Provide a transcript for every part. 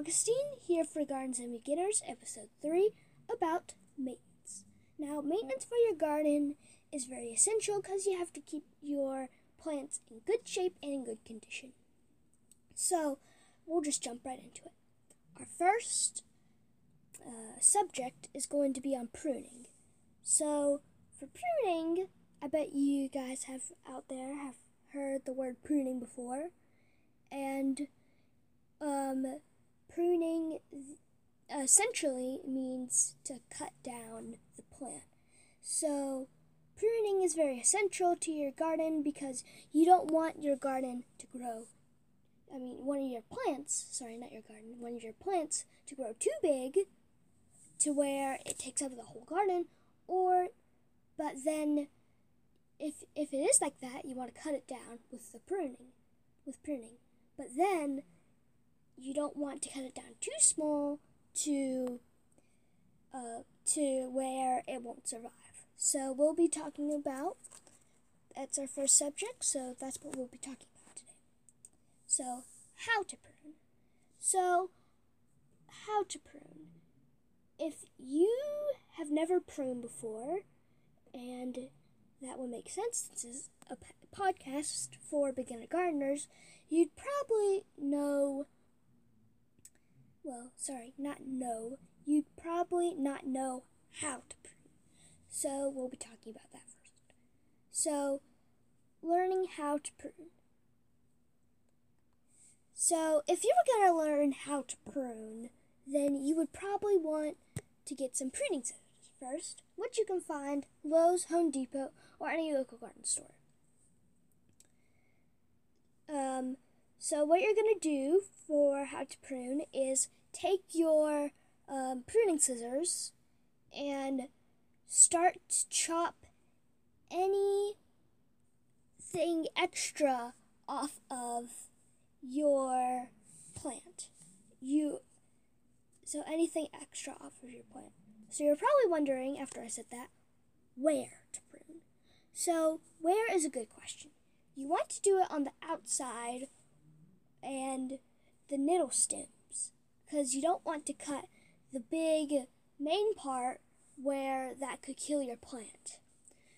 Augustine here for Gardens and Beginners, episode 3 about maintenance. Now, maintenance for your garden is very essential because you have to keep your plants in good shape and in good condition. So, we'll just jump right into it. Our first uh, subject is going to be on pruning. So, for pruning, I bet you guys have out there have heard the word pruning before. And um, pruning uh, essentially means to cut down the plant. So, pruning is very essential to your garden because you don't want your garden to grow. I mean, one of your plants, sorry, not your garden, one of your plants to grow too big to where it takes up the whole garden, or, but then if, if it is like that, you want to cut it down with the pruning, with pruning. But then you don't want to cut it down too small to uh, to where it won't survive. So we'll be talking about that's our first subject, so that's what we'll be talking about today. So, how to prune. So, how to prune. If you have never pruned before, and that would make sense, this is a podcast for beginner gardeners, you'd probably know well, sorry, not know, you'd probably not know how to prune. So we'll be talking about that first. So, learning how to prune. So, if you were going to learn how to prune, then you would probably want to get some pruning scissors first, which you can find Lowe's, Home Depot, or any local garden store. Um, so what you're going to do for how to prune is take your um, pruning scissors and start to chop anything extra off of your plant. You so anything extra off of your plant. So you're probably wondering after I said that where to prune. So where is a good question. You want to do it on the outside and the middle stems because you don't want to cut the big main part where that could kill your plant.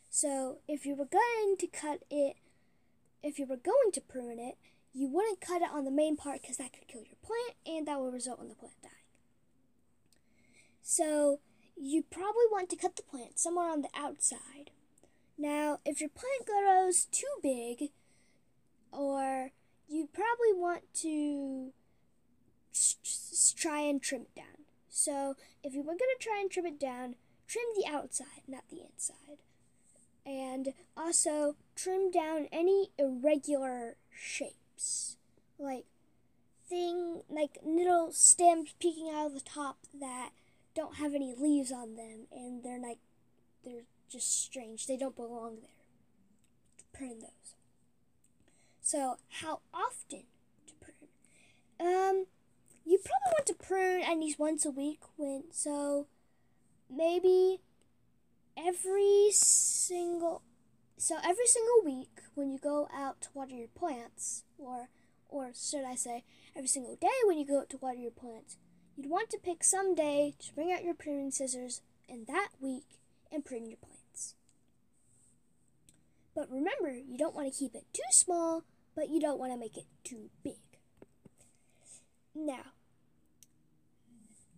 So if you were going to cut it, if you were going to prune it, you wouldn't cut it on the main part because that could kill your plant and that would result in the plant dying. So you probably want to cut the plant somewhere on the outside. Now, if your plant grows too big, or you'd probably want to try and trim it down. So if you were going to try and trim it down, trim the outside, not the inside. And also trim down any irregular shapes. Like thing like little stems peeking out of the top that don't have any leaves on them and they're like they're just strange. They don't belong there. Prune those. So, how often to prune? Um, you probably want to prune at least once a week. When so, maybe every single so every single week when you go out to water your plants, or or should I say, every single day when you go out to water your plants, you'd want to pick some day to bring out your pruning scissors in that week and prune your plants. But remember, you don't want to keep it too small but you don't want to make it too big. Now,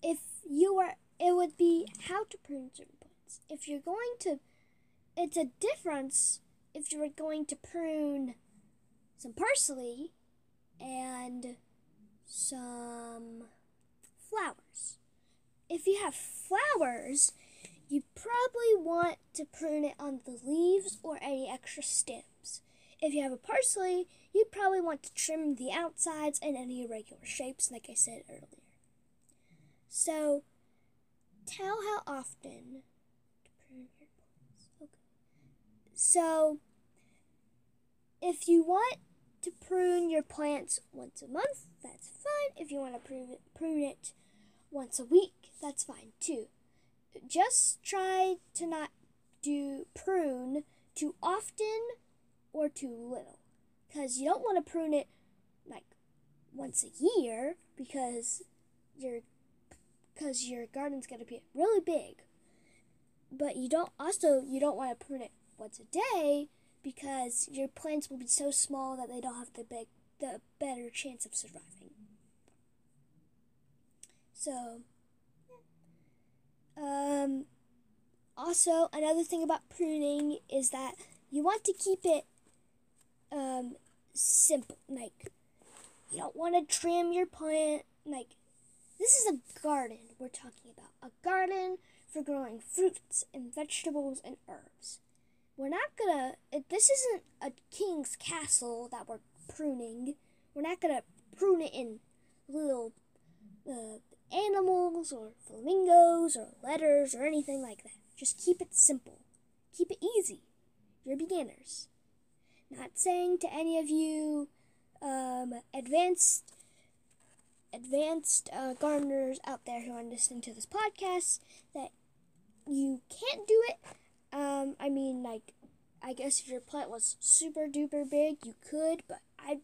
if you are, it would be how to prune certain plants. If you're going to, it's a difference if you are going to prune some parsley and some flowers. If you have flowers, you probably want to prune it on the leaves or any extra stems. If you have a parsley, you'd probably want to trim the outsides and any irregular shapes, like I said earlier. So, tell how often. Okay. So, if you want to prune your plants once a month, that's fine. If you want to prune it, prune it once a week, that's fine too. Just try to not do prune too often or too little. Because you don't want to prune it like once a year because your because your garden's going to be really big. But you don't also you don't want to prune it once a day because your plants will be so small that they don't have the big the better chance of surviving. So um also another thing about pruning is that you want to keep it um simple like you don't want to trim your plant like this is a garden we're talking about. A garden for growing fruits and vegetables and herbs. We're not gonna, this isn't a king's castle that we're pruning. We're not gonna prune it in little uh, animals or flamingos or letters or anything like that. Just keep it simple. Keep it easy. You're beginners. Not saying to any of you um, advanced advanced uh, gardeners out there who are listening to this podcast that you can't do it. Um, I mean, like, I guess if your plant was super duper big, you could, but I,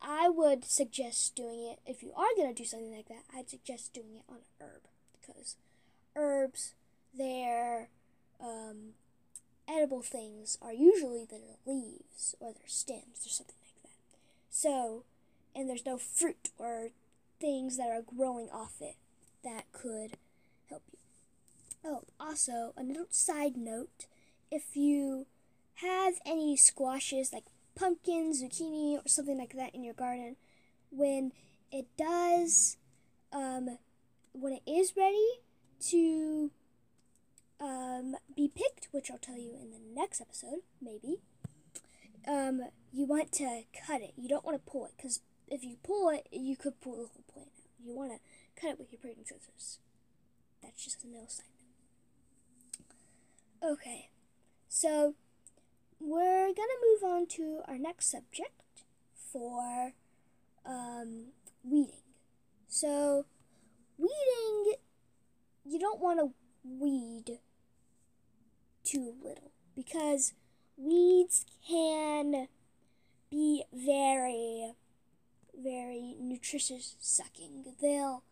I would suggest doing it if you are gonna do something like that. I'd suggest doing it on herb because herbs, their um, edible things are usually their leaves or their stems or something like that. So, and there's no fruit or things that are growing off it that could help you. Oh, also, a little side note if you have any squashes like pumpkins, zucchini, or something like that in your garden, when it does, um, when it is ready to um, be picked, which I'll tell you in the next episode, maybe, um, you want to cut it. You don't want to pull it because if you pull it, you could pull the whole plant out. You want to cut it with your pruning scissors. That's just a little side note. Okay, so we're gonna move on to our next subject for um, weeding. So, weeding, you don't want to weed too little because weeds can be very very nutritious sucking. They'll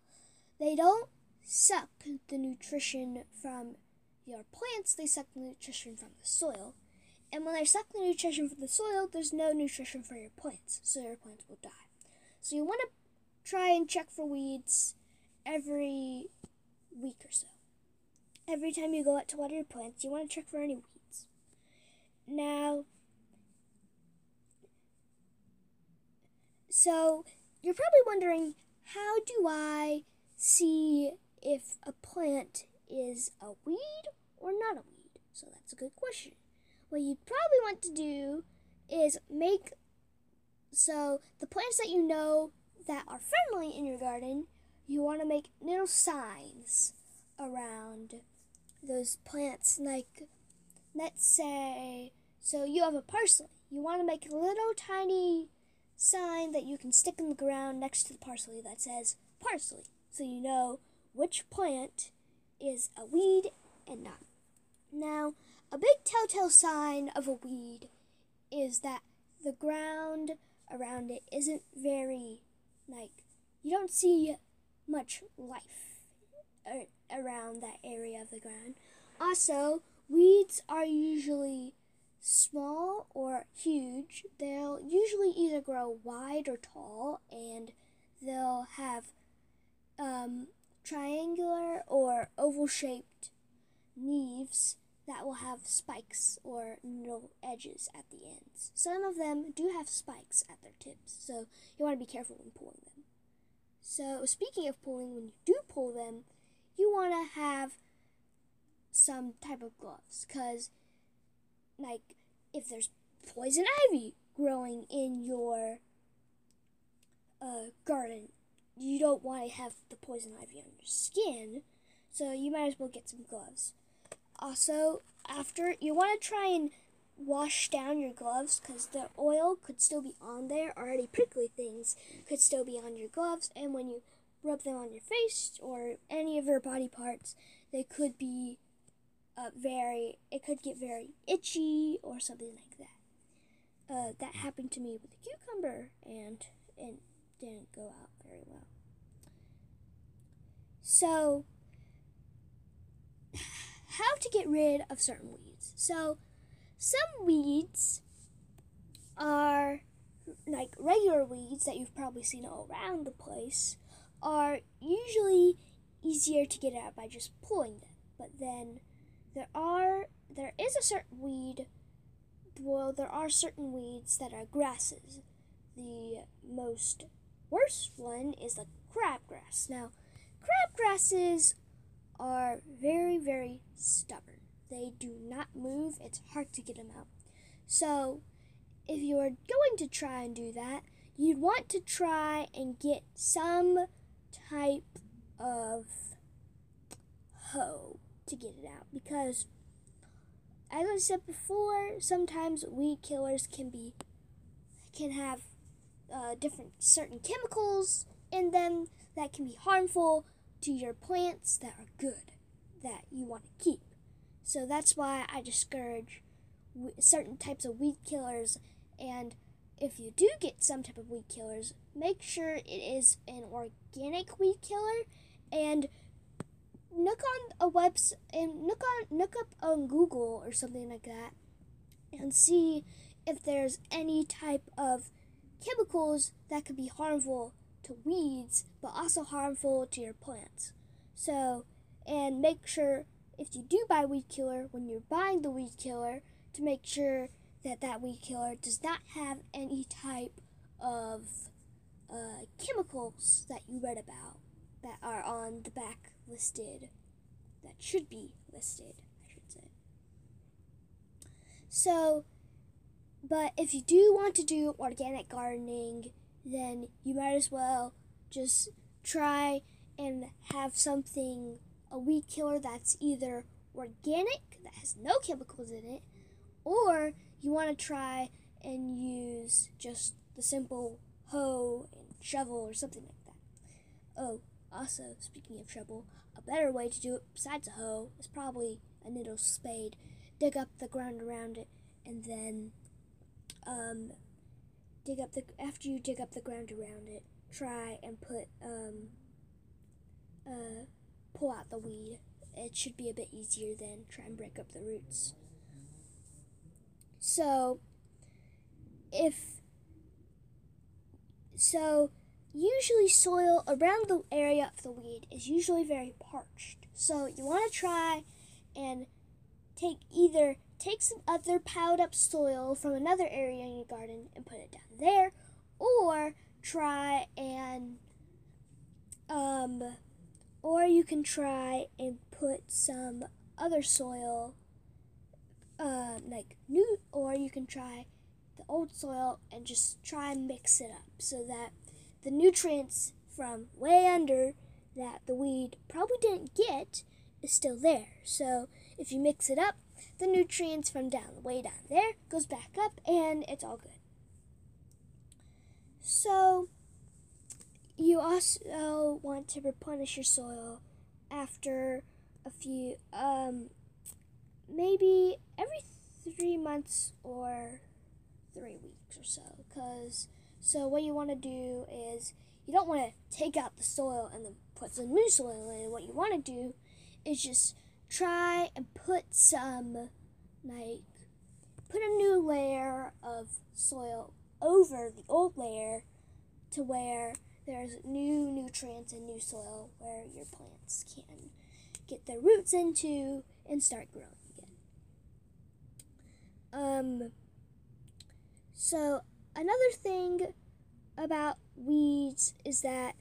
they don't suck the nutrition from your plants, they suck the nutrition from the soil. And when they suck the nutrition from the soil, there's no nutrition for your plants, so your plants will die. So you want to try and check for weeds every week or so. Every time you go out to water your plants, you want to check for any weeds. Now, So, you're probably wondering how do I see if a plant is a weed or not a weed? So, that's a good question. What you'd probably want to do is make so the plants that you know that are friendly in your garden, you want to make little signs around those plants. Like, let's say, so you have a parsley. You want to make little tiny sign that you can stick in the ground next to the parsley that says parsley, so you know which plant is a weed and not. Now, a big telltale sign of a weed is that the ground around it isn't very, like, you don't see much life around that area of the ground. Also, weeds are usually small or huge, they'll usually either grow wide or tall, and they'll have um, triangular or oval shaped leaves that will have spikes or little edges at the ends. Some of them do have spikes at their tips, so you want to be careful when pulling them. So, speaking of pulling, when you do pull them, you want to have some type of gloves because like if there's poison ivy growing in your uh, garden, you don't want to have the poison ivy on your skin, so you might as well get some gloves. Also, after you want to try and wash down your gloves because the oil could still be on there. Already prickly things could still be on your gloves, and when you rub them on your face or any of your body parts, they could be uh, very, it could get very itchy or something like that. Uh, that happened to me with a cucumber and it didn't go out very well. So, how to get rid of certain weeds. So, some weeds are like regular weeds that you've probably seen all around the place are usually easier to get out by just pulling them. But then there are there is a certain weed well there are certain weeds that are grasses. The most worst one is the crabgrass. Now, crabgrasses are very very stubborn. They do not move. It's hard to get them out. So, if you are going to try and do that, you'd want to try and get some type of hoe to get it out because as I said before, sometimes weed killers can be can have uh, different certain chemicals in them that can be harmful to your plants that are good that you want to keep. So that's why I discourage certain types of weed killers and if you do get some type of weed killers, make sure it is an organic weed killer and look on a webs and look on look up on Google or something like that and see if there's any type of chemicals that could be harmful to weeds but also harmful to your plants. So, and make sure if you do buy weed killer when you're buying the weed killer to make sure that that weed killer does not have any type of uh, chemicals that you read about that are on the back listed, that should be listed, I should say. So, but if you do want to do organic gardening, then you might as well just try and have something, a weed killer that's either organic, that has no chemicals in it, or you want to try and use just the simple hoe and shovel or something like that. Oh, also, speaking of trouble, a better way to do it besides a hoe is probably a needle spade. Dig up the ground around it and then um, dig up the after you dig up the ground around it, try and put um, uh, pull out the weed. It should be a bit easier than try and break up the roots. So, if so, usually soil around the area of the weed is usually very parched. So you want to try and take either take some other piled up soil from another area in your garden and put it down there, or try and um, or you can try and put some other soil uh, like new, or you can try the old soil and just try and mix it up so that the nutrients from way under that the weed probably didn't get is still there. So if you mix it up, the nutrients from down way down there goes back up and it's all good. So you also want to replenish your soil after a few um maybe every three months or three weeks or so. Cause so what you want to do is you don't want to take out the soil and then put some new soil in. What you want to do is just try and put some like put a new layer of soil over the old layer to where there's new nutrients and new soil where your plants can get their roots into and start growing. Again. Um, so another thing about weeds is that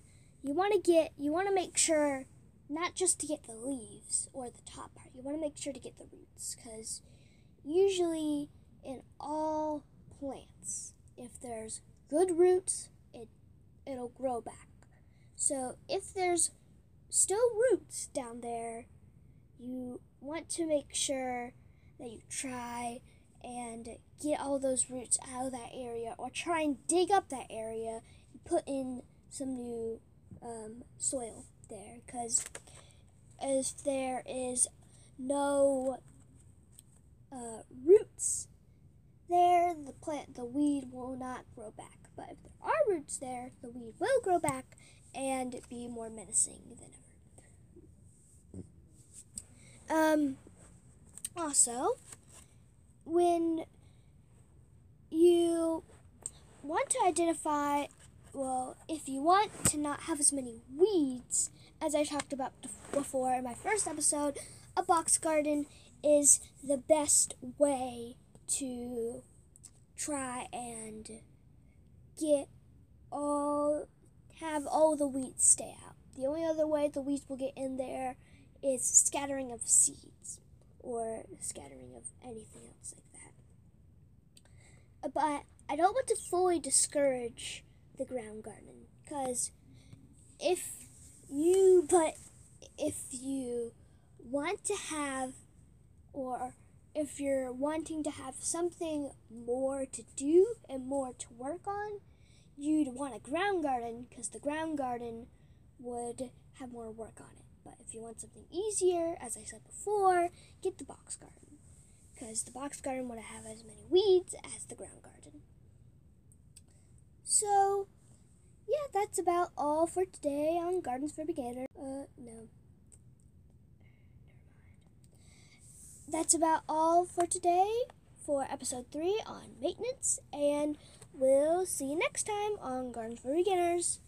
you want to get you want to make sure not just to get the leaves or the top part. You want to make sure to get the roots cuz usually in all plants if there's good roots, it it'll grow back. So if there's still roots down there, you want to make sure that you try and get all those roots out of that area or try and dig up that area and put in some new um, soil there. Because if there is no uh, roots there the plant the weed will not grow back. But if there are roots there the weed will grow back and be more menacing than ever. Um, also, when you want to identify, well, if you want to not have as many weeds, as I talked about before in my first episode, a box garden is the best way to try and get all have all the weeds stay out. The only other way the weeds will get in there is scattering of seeds or scattering of anything else like that. But I don't want to fully discourage the ground garden because if you but if you want to have or if you're wanting to have something more to do and more to work on, you'd want a ground garden because the ground garden would have more work on it. But if you want something easier, as I said before, get the box garden because the box garden won't have as many weeds as the ground garden. So, yeah, that's about all for today on Gardens for Beginners. Uh, no. That's about all for today for episode 3 on maintenance, and we'll see you next time on Gardens for Beginners.